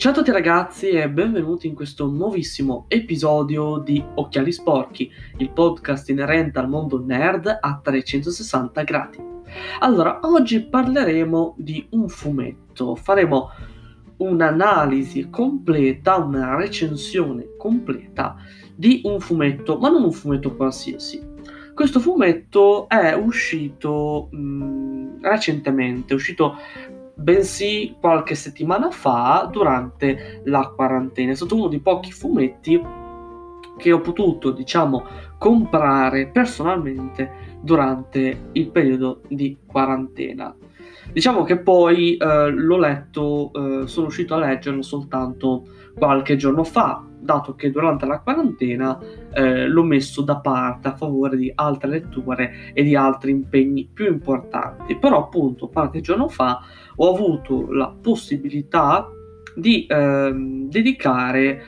Ciao a tutti ragazzi e benvenuti in questo nuovissimo episodio di Occhiali Sporchi, il podcast inerente al mondo nerd a 360 gradi. Allora, oggi parleremo di un fumetto, faremo un'analisi completa, una recensione completa di un fumetto, ma non un fumetto qualsiasi. Questo fumetto è uscito mh, mm, recentemente, è uscito bensì qualche settimana fa durante la quarantena. È stato uno dei pochi fumetti che ho potuto, diciamo, comprare personalmente durante il periodo di quarantena. Diciamo che poi eh, l'ho letto, eh, sono uscito a leggerlo soltanto qualche giorno fa, dato che durante la quarantena eh, l'ho messo da parte a favore di altre letture e di altri impegni più importanti. Però appunto qualche giorno fa ho avuto la possibilità di ehm, dedicare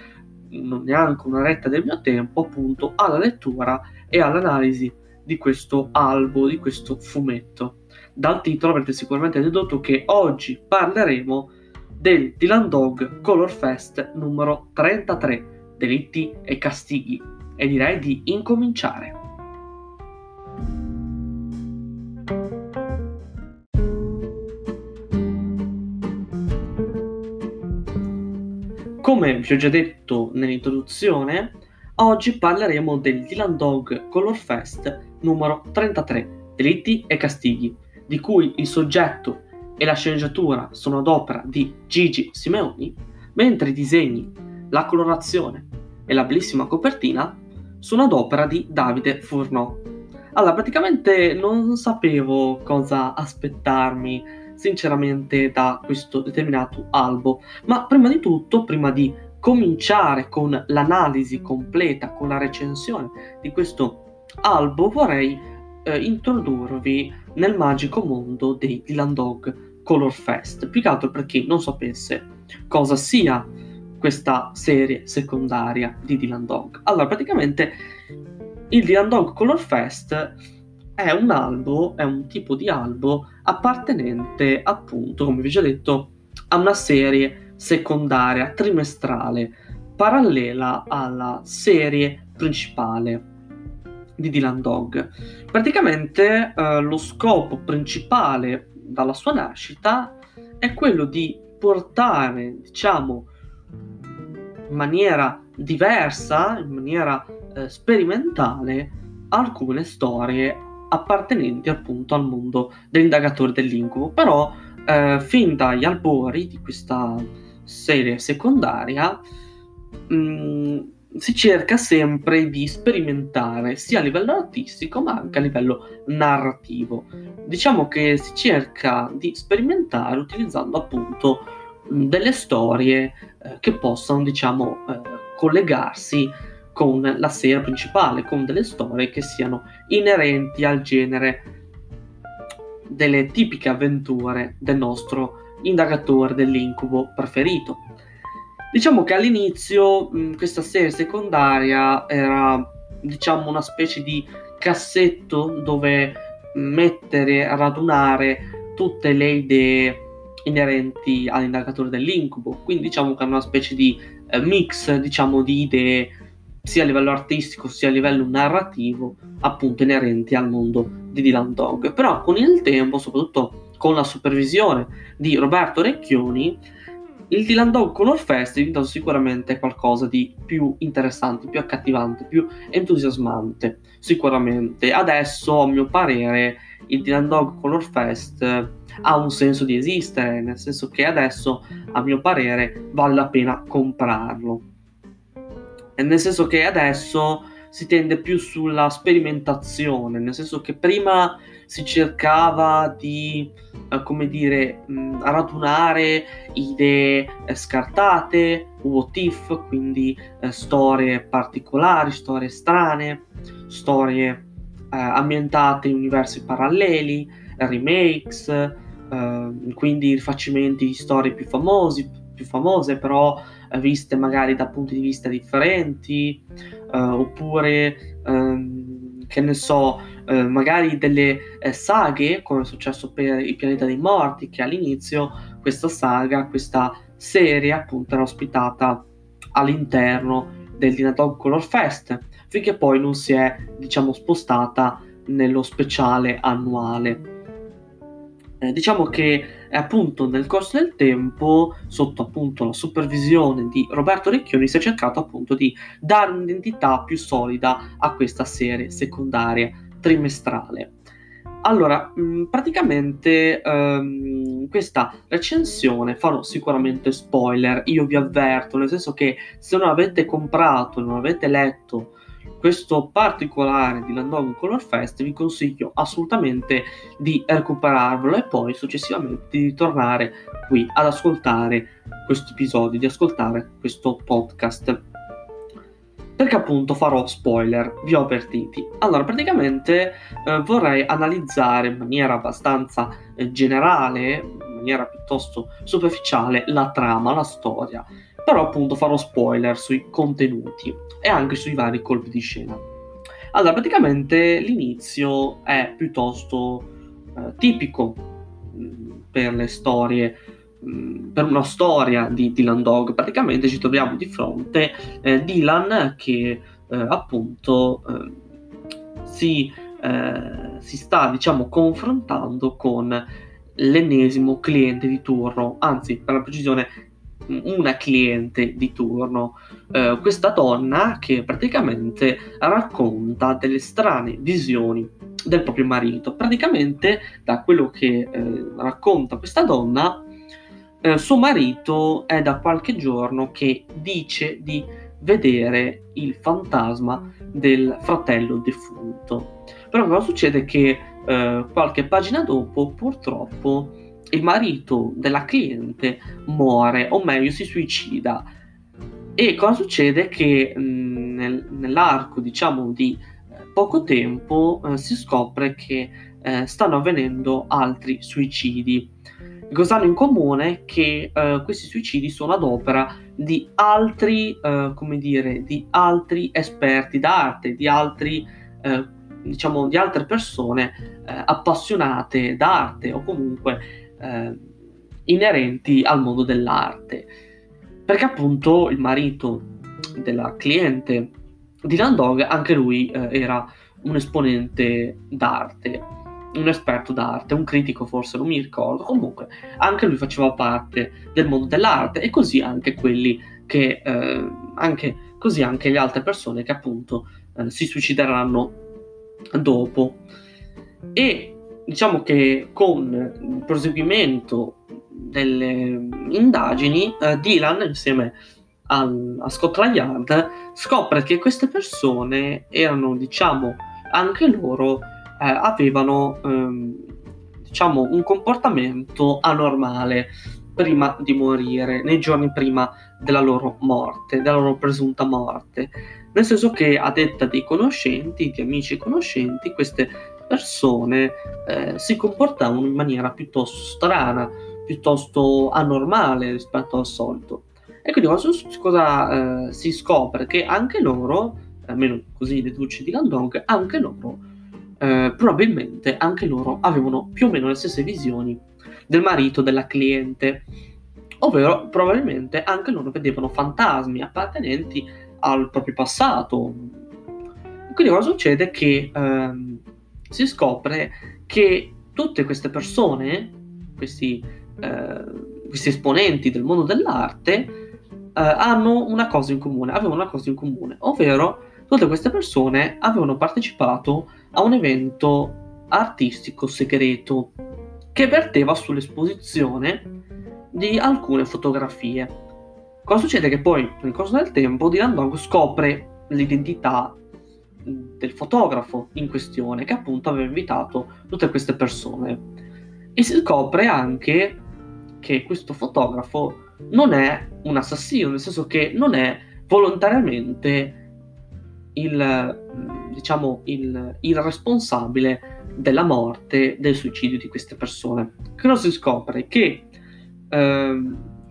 non neanche una retta del mio tempo appunto alla lettura e all'analisi di questo albo, di questo fumetto. Dal titolo avrete sicuramente dedotto che oggi parleremo del Dylan Dog Color Fest numero 33, delitti e castighi. E direi di incominciare. Come vi ho già detto nell'introduzione, oggi parleremo del Dylan Dog Color Fest numero 33, delitti e castighi, di cui il soggetto e la sceneggiatura sono ad opera di Gigi Simeoni, mentre i disegni, la colorazione e la bellissima copertina sono ad opera di Davide Furnò. Allora, praticamente non sapevo cosa aspettarmi sinceramente da questo determinato albo. Ma prima di tutto, prima di cominciare con l'analisi completa, con la recensione di questo albo, vorrei eh, introdurvi nel magico mondo dei Dylan Dog Color Fest. Più che altro per chi non sapesse cosa sia questa serie secondaria di Dylan Dog. Allora, praticamente il Dylan Dog Color Fest è un albo, è un tipo di albo appartenente appunto, come vi ho già detto, a una serie secondaria trimestrale parallela alla serie principale di Dylan Dog. Praticamente eh, lo scopo principale dalla sua nascita è quello di portare, diciamo, in maniera diversa, in maniera eh, sperimentale, alcune storie appartenenti appunto al mondo dell'indagatore dell'incubo. Però eh, fin dagli albori di questa serie secondaria mh, mm, si cerca sempre di sperimentare sia a livello artistico ma anche a livello narrativo. Diciamo che si cerca di sperimentare utilizzando appunto delle storie eh, che possano diciamo eh, collegarsi con la serie principale, con delle storie che siano inerenti al genere delle tipiche avventure del nostro indagatore dell'incubo preferito. Diciamo che all'inizio mh, questa serie secondaria era diciamo una specie di cassetto dove mettere, radunare tutte le idee inerenti all'indagatore dell'incubo, quindi diciamo che è una specie di eh, mix diciamo di idee sia a livello artistico sia a livello narrativo, appunto inerenti al mondo di Dylan Dog. Però con il tempo, soprattutto con la supervisione di Roberto Recchioni, il Dylan Dog Color Fest è diventato sicuramente qualcosa di più interessante, più accattivante, più entusiasmante. Sicuramente adesso, a mio parere, il Dylan Dog Color Fest ha un senso di esistere, nel senso che adesso, a mio parere, vale la pena comprarlo nel senso che adesso si tende più sulla sperimentazione, nel senso che prima si cercava di, eh, come dire, radunare idee eh, scartate, what if, quindi eh, storie particolari, storie strane, storie ambientate in universi paralleli, remakes, eh, quindi rifacimenti di storie più famosi, più famose, però viste magari da punti di vista differenti, oppure ehm, che ne so, eh, magari delle eh, saghe, come è successo per il pianeta dei morti, che all'inizio questa saga, questa serie appunto era ospitata all'interno del Dinatog Color Fest, finché poi non si è, diciamo, spostata nello speciale annuale. Eh, diciamo che eh, appunto nel corso del tempo, sotto appunto la supervisione di Roberto Recchioni, si è cercato appunto di dare un'identità più solida a questa serie secondaria trimestrale. Allora, mm, praticamente um, questa recensione farò sicuramente spoiler, io vi avverto, nel senso che se non avete comprato, non avete letto questo particolare di Landong Color Fest, vi consiglio assolutamente di recuperarvelo e poi successivamente di tornare qui ad ascoltare questo episodio, di ascoltare questo podcast perché appunto farò spoiler, vi ho avvertiti. Allora, praticamente eh, vorrei analizzare in maniera abbastanza eh, generale, in maniera piuttosto superficiale, la trama, la storia, però appunto farò spoiler sui contenuti e anche sui vari colpi di scena. Allora, praticamente l'inizio è piuttosto eh, tipico mm, per le storie per una storia di Dylan Dog, praticamente ci troviamo di fronte eh, Dylan che eh, appunto eh, si, eh, si, sta diciamo confrontando con l'ennesimo cliente di turno, anzi per la precisione una cliente di turno, eh, questa donna che praticamente racconta delle strane visioni del proprio marito. Praticamente da quello che eh, racconta questa donna eh, suo marito è da qualche giorno che dice di vedere il fantasma del fratello defunto. Però cosa succede? Che eh, qualche pagina dopo, purtroppo, il marito della cliente muore, o meglio, si suicida. E cosa succede? Che mh, mm, nel, nell'arco, diciamo, di eh, poco tempo eh, si scopre che eh, stanno avvenendo altri suicidi cosa hanno in comune? Che uh, questi suicidi sono ad opera di altri, uh, come dire, di altri esperti d'arte, di altri, uh, diciamo, di altre persone appassionate d'arte o comunque inerenti al mondo dell'arte. Perché appunto il marito della cliente di Landog, anche lui era un esponente d'arte un esperto d'arte, un critico forse, non mi ricordo, comunque anche lui faceva parte del mondo dell'arte e così anche quelli che, eh, anche, così anche le altre persone che appunto eh, si suicideranno dopo. E diciamo che con il proseguimento delle indagini, eh, Dylan insieme al, a Scotland Yard scopre che queste persone erano, diciamo, anche loro eh, avevano ehm, diciamo un comportamento anormale prima di morire, nei giorni prima della loro morte, della loro presunta morte. Nel senso che a detta dei conoscenti, di amici conoscenti, queste persone eh, si comportavano in maniera piuttosto strana, piuttosto anormale rispetto al solito. E quindi cosa, cosa eh, si scopre? Che anche loro, almeno così deduce di Landong, anche loro eh, probabilmente anche loro avevano più o meno le stesse visioni del marito della cliente, ovvero probabilmente anche loro vedevano fantasmi appartenenti al proprio passato. Quindi cosa succede? Che ehm, si scopre che tutte queste persone, questi, eh, questi esponenti del mondo dell'arte, eh, hanno una cosa in comune, avevano una cosa in comune, ovvero tutte queste persone avevano partecipato a un evento artistico segreto che verteva sull'esposizione di alcune fotografie. Cosa succede? Che poi nel corso del tempo Dylan Dog scopre l'identità del fotografo in questione che appunto aveva invitato tutte queste persone e si scopre anche che questo fotografo non è un assassino, nel senso che non è volontariamente il, diciamo, il, il responsabile della morte, del suicidio di queste persone. Cosa si scopre? Che eh,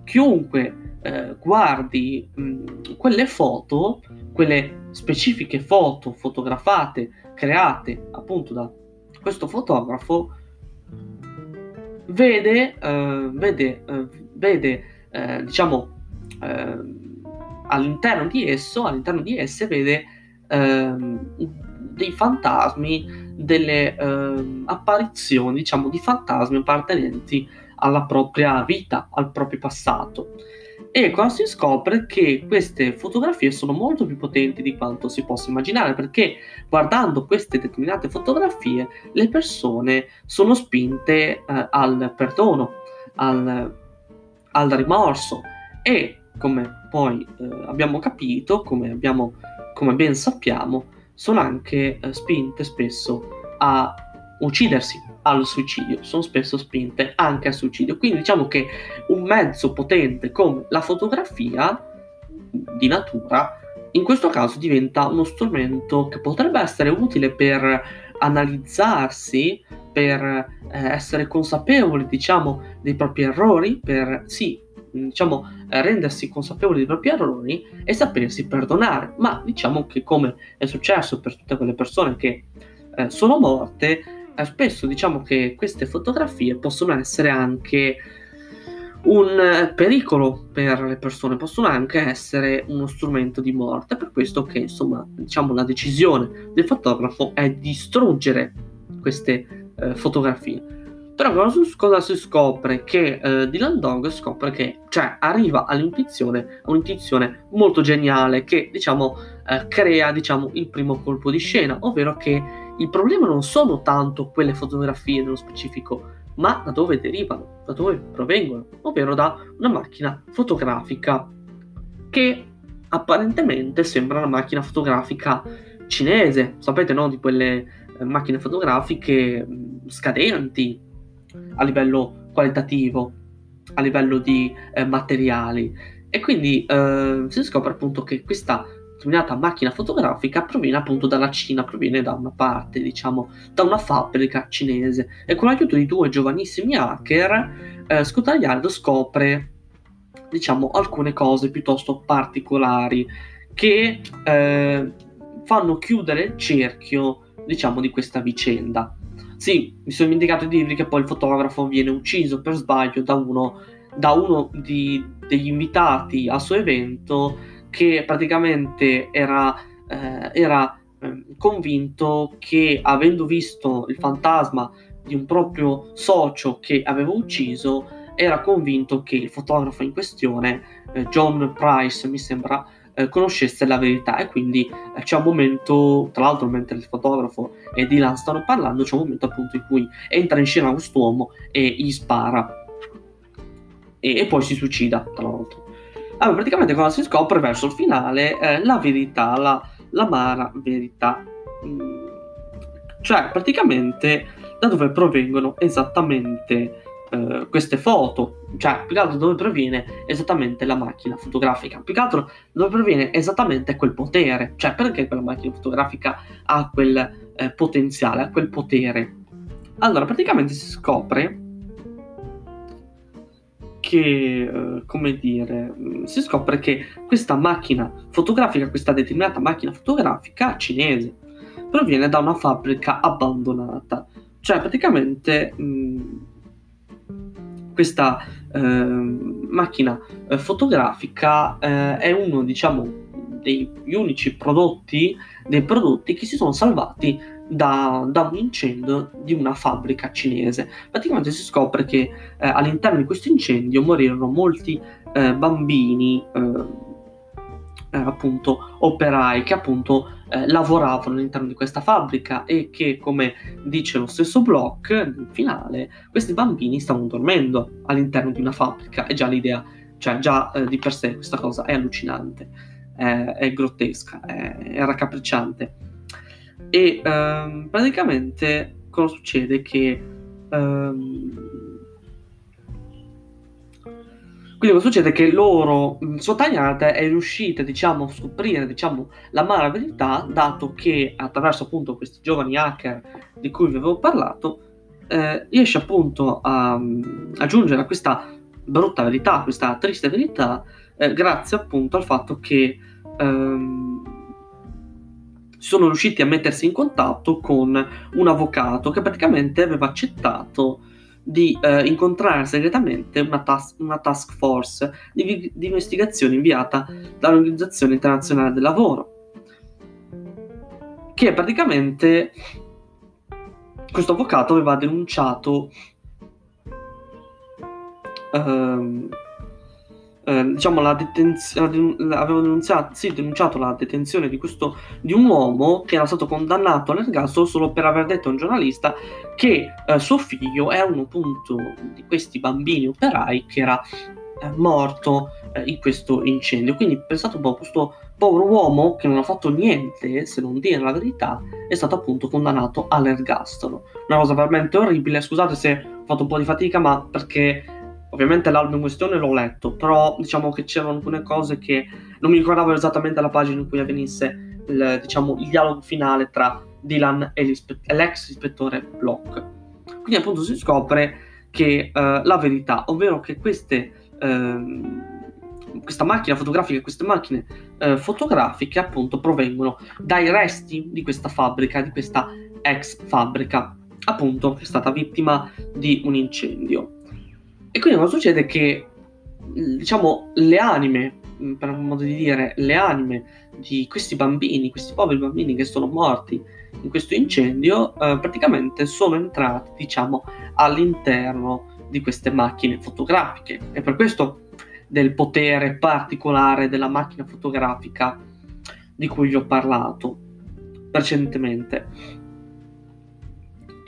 chiunque eh, guardi mh, quelle foto, quelle specifiche foto fotografate, create appunto da questo fotografo, vede, eh, vede, eh, vede eh, diciamo, eh, all'interno di esso, all'interno di esse vede dei fantasmi, delle ehm, apparizioni, diciamo, di fantasmi appartenenti alla propria vita, al proprio passato. E qua si scopre che queste fotografie sono molto più potenti di quanto si possa immaginare, perché guardando queste determinate fotografie le persone sono spinte eh, al perdono, al, al, rimorso e come poi eh, abbiamo capito, come, abbiamo, come ben sappiamo, sono anche eh, spinte spesso a uccidersi, al suicidio, sono spesso spinte anche al suicidio. Quindi diciamo che un mezzo potente come la fotografia di natura in questo caso diventa uno strumento che potrebbe essere utile per analizzarsi, per eh, essere consapevoli, diciamo, dei propri errori, per sì, diciamo, rendersi consapevoli dei propri errori e sapersi perdonare. Ma diciamo che come è successo per tutte quelle persone che eh, sono morte, eh, spesso diciamo che queste fotografie possono essere anche un pericolo per le persone, possono anche essere uno strumento di morte, per questo che insomma diciamo la decisione del fotografo è distruggere queste eh, fotografie. Però cosa, si scopre? Che eh, Dylan Dog scopre che, cioè, arriva all'intuizione, un'intuizione molto geniale che, diciamo, eh, crea, diciamo, il primo colpo di scena, ovvero che il problema non sono tanto quelle fotografie nello specifico, ma da dove derivano, da dove provengono, ovvero da una macchina fotografica che apparentemente sembra una macchina fotografica cinese, sapete no? Di quelle eh, macchine fotografiche mm, scadenti a livello qualitativo, a livello di eh, materiali. E quindi eh, si scopre appunto che questa determinata macchina fotografica proviene appunto dalla Cina, proviene da una parte, diciamo, da una fabbrica cinese. E con l'aiuto di due giovanissimi hacker, eh, Scott scopre, diciamo, alcune cose piuttosto particolari che eh, fanno chiudere il cerchio, diciamo, di questa vicenda. Sì, mi sono dimenticato di dirvi che poi il fotografo viene ucciso per sbaglio da uno, da uno di, degli invitati al suo evento che praticamente era, eh, era eh, convinto che avendo visto il fantasma di un proprio socio che aveva ucciso, era convinto che il fotografo in questione, eh, John Price, mi sembra, eh, conoscesse la verità e quindi eh, c'è un momento, tra l'altro mentre il fotografo e Dylan stanno parlando, c'è un momento appunto in cui entra in scena quest'uomo e gli spara e, e poi si suicida, tra l'altro. Allora, praticamente cosa si scopre verso il finale? Eh, la verità, la, l'amara verità. Mm, cioè, praticamente da dove provengono esattamente eh, queste foto, cioè più che altro dove proviene esattamente la macchina fotografica, più che altro dove proviene esattamente quel potere, cioè perché quella macchina fotografica ha quel eh, potenziale, ha quel potere. Allora, praticamente si scopre che, eh, come dire, mm, si scopre che questa macchina fotografica, questa determinata macchina fotografica cinese, proviene da una fabbrica abbandonata. Cioè, praticamente mh, mm, questa eh, macchina fotografica eh, è uno, diciamo, degli unici prodotti, dei prodotti che si sono salvati da, da, un incendio di una fabbrica cinese. Praticamente si scopre che eh, all'interno di questo incendio morirono molti eh, bambini, eh, eh appunto operai che appunto eh, lavoravano all'interno di questa fabbrica e che, come dice lo stesso Block nel finale, questi bambini stavano dormendo all'interno di una fabbrica. E già l'idea, cioè già eh, di per sé questa cosa è allucinante, è grottesca, è, è raccapricciante. E um, praticamente cosa succede? Che um, quindi cosa succede? Che loro, Sotagnata è riuscita, diciamo, a scoprire, diciamo, la mala verità, dato che attraverso appunto questi giovani hacker di cui vi avevo parlato, eh, riesce appunto a, a giungere a questa brutta verità, questa triste verità, eh, grazie appunto al fatto che ehm, sono riusciti a mettersi in contatto con un avvocato che praticamente aveva accettato di eh, incontrare segretamente una, tas- una task force di, di investigazione inviata dall'Organizzazione Internazionale del Lavoro, che praticamente questo avvocato aveva denunciato ehm, eh, diciamo la detenzione aveva denunciato, sì, denunciato la detenzione di questo di un uomo che era stato condannato all'ergastolo solo per aver detto a un giornalista che eh, suo figlio era uno appunto di questi bambini operai che era eh, morto eh, in questo incendio. Quindi pensate un po' questo povero uomo che non ha fatto niente se non dire la verità è stato appunto condannato all'ergastolo. Una cosa veramente orribile scusate se ho fatto un po' di fatica ma perché Ovviamente l'album in questione l'ho letto, però diciamo che c'erano alcune cose che non mi ricordavo esattamente la pagina in cui avvenisse il, diciamo, il dialogo finale tra Dylan e, l'ex ispettore Block. Quindi appunto si scopre che uh, la verità, ovvero che queste, uh, questa macchina fotografica e queste macchine uh, fotografiche appunto provengono dai resti di questa fabbrica, di questa ex fabbrica, appunto che è stata vittima di un incendio. E quindi cosa succede? Che diciamo le anime, per un modo di dire, le anime di questi bambini, questi poveri bambini che sono morti in questo incendio, eh, praticamente sono entrati, diciamo, all'interno di queste macchine fotografiche. E per questo del potere particolare della macchina fotografica di cui vi ho parlato recentemente.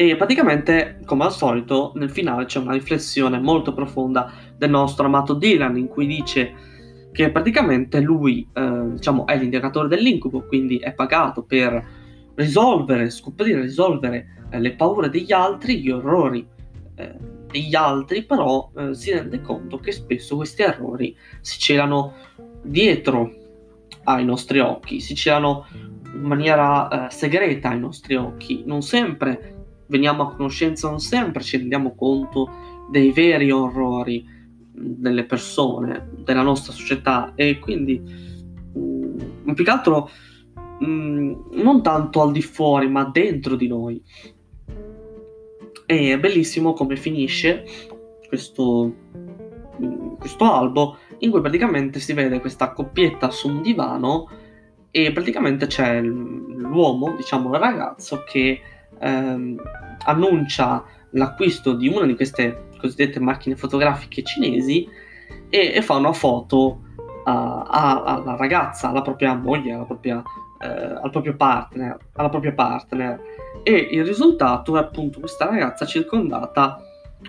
E praticamente, come al solito, nel finale c'è una riflessione molto profonda del nostro amato Dylan, in cui dice che praticamente lui, eh, diciamo, è l'indicatore dell'incubo, quindi è pagato per risolvere, scoprire, risolvere eh, le paure degli altri, gli orrori eh, degli altri, però eh, si rende conto che spesso questi errori si celano dietro ai nostri occhi, si celano in maniera eh, segreta ai nostri occhi, non sempre veniamo a conoscenza non sempre ci rendiamo conto dei veri orrori delle persone, della nostra società e quindi mh, mm, più che altro mh, mm, non tanto al di fuori ma dentro di noi. E è bellissimo come finisce questo, mm, questo albo in cui praticamente si vede questa coppietta su un divano e praticamente c'è l'uomo, diciamo il ragazzo, che ehm, annuncia l'acquisto di una di queste cosiddette macchine fotografiche cinesi e, e fa una foto alla ragazza, alla propria moglie, alla propria, eh, al proprio partner, alla propria partner. E il risultato è appunto questa ragazza circondata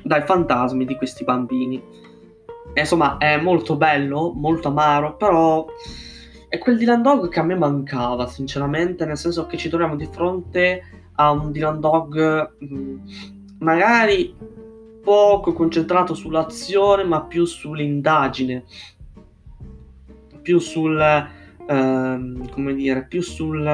dai fantasmi di questi bambini. E, insomma, è molto bello, molto amaro, però è quel Dylan Dog che a me mancava, sinceramente, nel senso che ci troviamo di fronte a un Dylan Dog mm, magari poco concentrato sull'azione, ma più sull'indagine, più sul, ehm, come dire, più sul,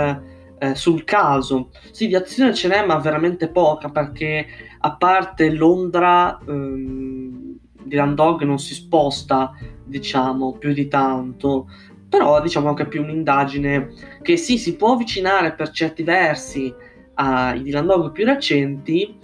eh, sul caso. Sì, di azione ce n'è, ma veramente poca, perché a parte Londra, ehm, Dylan Dog non si sposta, diciamo, più di tanto. Però diciamo anche più un'indagine che sì, si può avvicinare per certi versi ai Dylan Dog più recenti,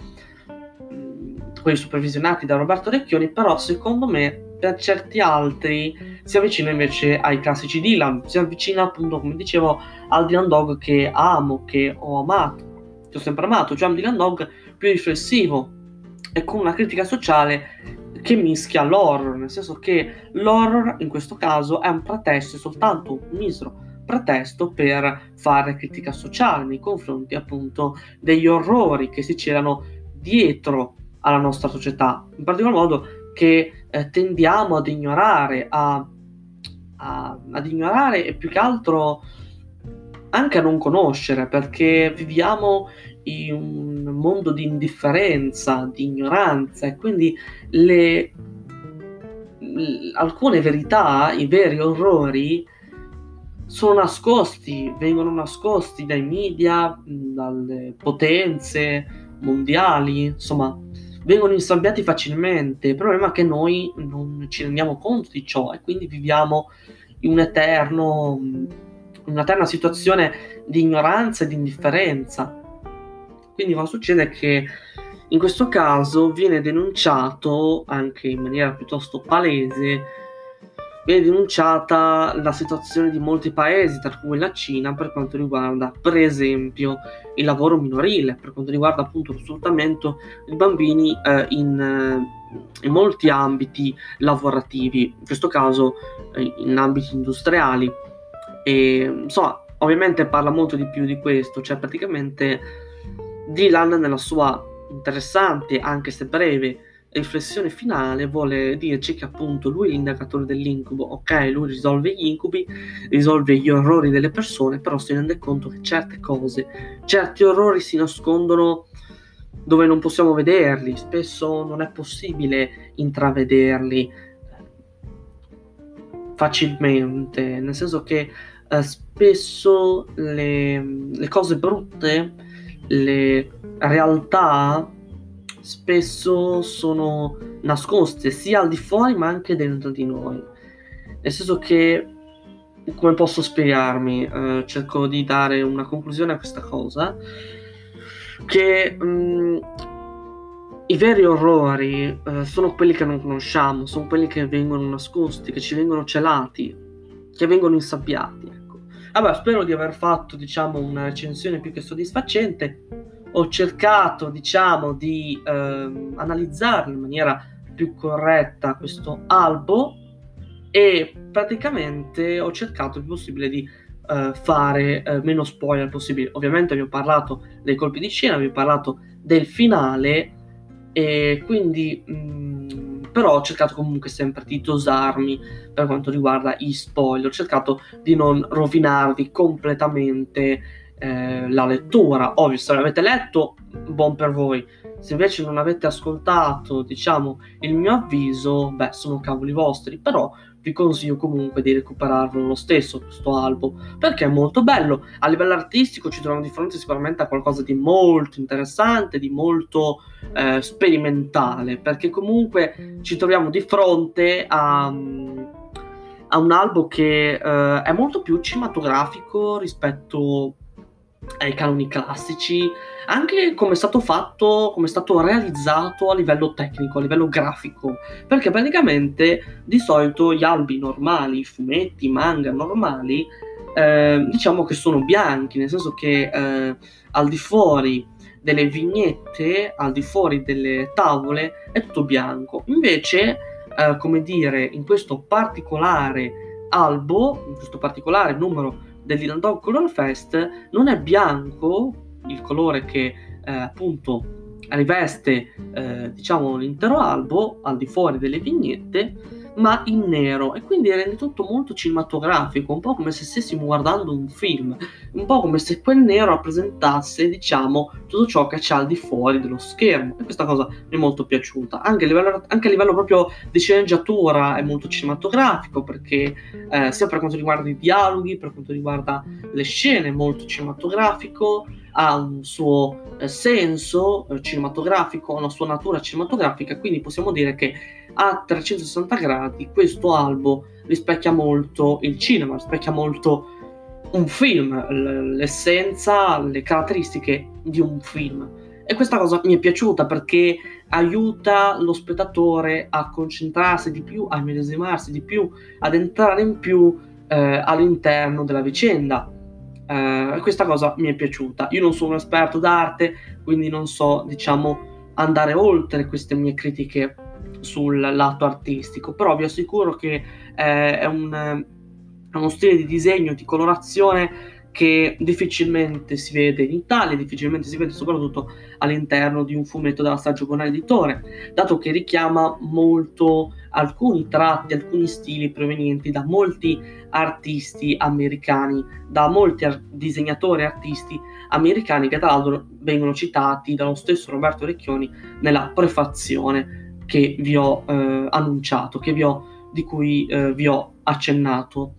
quelli supervisionati da Roberto Recchioni, però secondo me per certi altri si avvicina invece ai classici Dylan, si avvicina appunto, come dicevo, al Dylan Dog che amo, che ho amato, che ho sempre amato, cioè un Dylan Dog più riflessivo e con una critica sociale che mischia l'horror, nel senso che l'horror in questo caso è un pretesto, è soltanto un misero pretesto per fare critica sociale nei confronti appunto degli orrori che si celano dietro alla nostra società, in particolar modo che eh, tendiamo ad ignorare, a, a, ad ignorare e più che altro anche a non conoscere, perché viviamo in un mondo di indifferenza, di ignoranza e quindi le, alcune verità, i veri orrori, sono nascosti, vengono nascosti dai media, dalle potenze mondiali, insomma, vengono insabbiati facilmente. Il problema è che noi non ci rendiamo conto di ciò e quindi viviamo in un eterno, un'eterna situazione di ignoranza e di indifferenza. Quindi cosa succede è che in questo caso viene denunciato anche in maniera piuttosto palese viene denunciata la situazione di molti paesi, tra cui la Cina, per quanto riguarda, per esempio, il lavoro minorile, per quanto riguarda appunto lo sfruttamento di bambini eh, in, eh, in, molti ambiti lavorativi, in questo caso eh, in ambiti industriali. E insomma, ovviamente parla molto di più di questo, cioè praticamente Dylan nella sua interessante, anche se breve, riflessione finale vuole dirci che appunto lui è l'indagatore dell'incubo, ok, lui risolve gli incubi, risolve gli orrori delle persone, però si rende conto che certe cose, certi orrori si nascondono dove non possiamo vederli, spesso non è possibile intravederli facilmente, nel senso che eh, spesso le, le cose brutte, le realtà spesso sono nascoste sia al di fuori ma anche dentro di noi. Nel senso che, come posso spiegarmi, eh, cerco di dare una conclusione a questa cosa, che mh, mm, i veri orrori eh, sono quelli che non conosciamo, sono quelli che vengono nascosti, che ci vengono celati, che vengono insabbiati. Vabbè, spero di aver fatto, diciamo, una recensione più che soddisfacente ho cercato, diciamo, di ehm, analizzare in maniera più corretta questo albo e praticamente ho cercato il possibile di eh, fare eh, meno spoiler possibile. Ovviamente vi ho parlato dei colpi di scena, vi ho parlato del finale e quindi mh, mm, però ho cercato comunque sempre di dosarmi per quanto riguarda i spoiler, ho cercato di non rovinarvi completamente eh, la lettura. Ovvio, se l'avete letto, buon per voi. Se invece non avete ascoltato, diciamo, il mio avviso, beh, sono cavoli vostri, però vi consiglio comunque di recuperarlo lo stesso, questo albo, perché è molto bello. A livello artistico ci troviamo di fronte sicuramente a qualcosa di molto interessante, di molto eh, sperimentale, perché comunque ci troviamo di fronte a... a un albo che eh, è molto più cinematografico rispetto ai canoni classici, anche come è stato fatto, come è stato realizzato a livello tecnico, a livello grafico, perché praticamente di solito gli albi normali, i fumetti, i manga normali, eh, diciamo che sono bianchi, nel senso che eh, al di fuori delle vignette, al di fuori delle tavole, è tutto bianco. Invece, eh, come dire, in questo particolare albo, in questo particolare numero dell'Inandog Color Fest non è bianco, il colore che eh, appunto riveste eh, diciamo l'intero albo al di fuori delle vignette ma in nero e quindi rende tutto molto cinematografico, un po' come se stessimo guardando un film, un po' come se quel nero rappresentasse, diciamo, tutto ciò che c'è al di fuori dello schermo. E questa cosa mi è molto piaciuta. Anche a livello, anche a livello proprio di sceneggiatura è molto cinematografico, perché eh, sia per quanto riguarda i dialoghi, per quanto riguarda le scene, è molto cinematografico ha un suo eh, senso eh, cinematografico, una sua natura cinematografica, quindi possiamo dire che a 360 gradi questo albo rispecchia molto il cinema, rispecchia molto un film, l'essenza, le caratteristiche di un film. E questa cosa mi è piaciuta perché aiuta lo spettatore a concentrarsi di più, a medesimarsi di più, ad entrare in più eh, all'interno della vicenda. Eh, questa cosa mi è piaciuta. Io non sono un esperto d'arte, quindi non so, diciamo, andare oltre queste mie critiche sul lato artistico, però vi assicuro che eh, è, un, è uno stile di disegno, di colorazione che difficilmente si vede in Italia, difficilmente si vede soprattutto all'interno di un fumetto della Buon Editore, dato che richiama molto alcuni tratti, alcuni stili provenienti da molti artisti americani, da molti ar- disegnatori artisti americani che tra l'altro vengono citati dallo stesso Roberto Recchioni nella prefazione che vi ho eh, annunciato, vi ho, di cui eh, vi ho accennato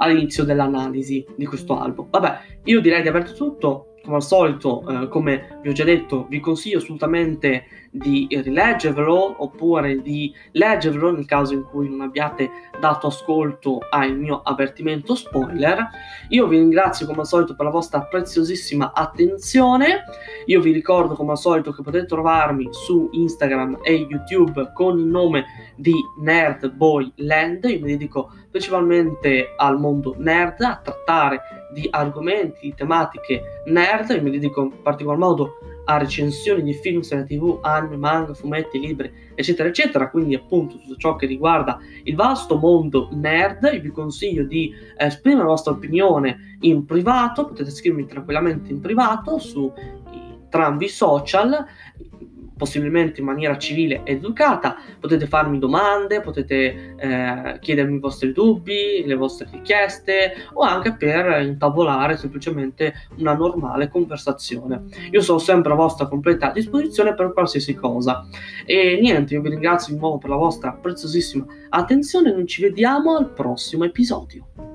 all'inizio dell'analisi di questo album. Vabbè, io direi di aver detto tutto. come al solito, eh, come vi ho già detto, vi consiglio assolutamente di rileggervelo oppure di leggervelo nel caso in cui non abbiate dato ascolto al mio avvertimento spoiler. Io vi ringrazio come al solito per la vostra preziosissima attenzione. Io vi ricordo come al solito che potete trovarmi su Instagram e YouTube con il nome di Nerd Boy Land. Io mi dedico principalmente al mondo nerd, a trattare di argomenti, di tematiche nerd. Io mi dedico in particolar modo a recensioni di film, serie tv, anime, manga, fumetti, libri, eccetera, eccetera. Quindi, appunto, tutto ciò che riguarda il vasto mondo nerd. Vi consiglio di esprimere la vostra opinione in privato. Potete scrivermi tranquillamente in privato su entrambi i social possibilmente in maniera civile ed educata. Potete farmi domande, potete eh, chiedermi i vostri dubbi, le vostre richieste o anche per intavolare semplicemente una normale conversazione. Io sono sempre a vostra completa disposizione per qualsiasi cosa. E niente, io vi ringrazio di nuovo per la vostra preziosissima attenzione. Noi ci vediamo al prossimo episodio.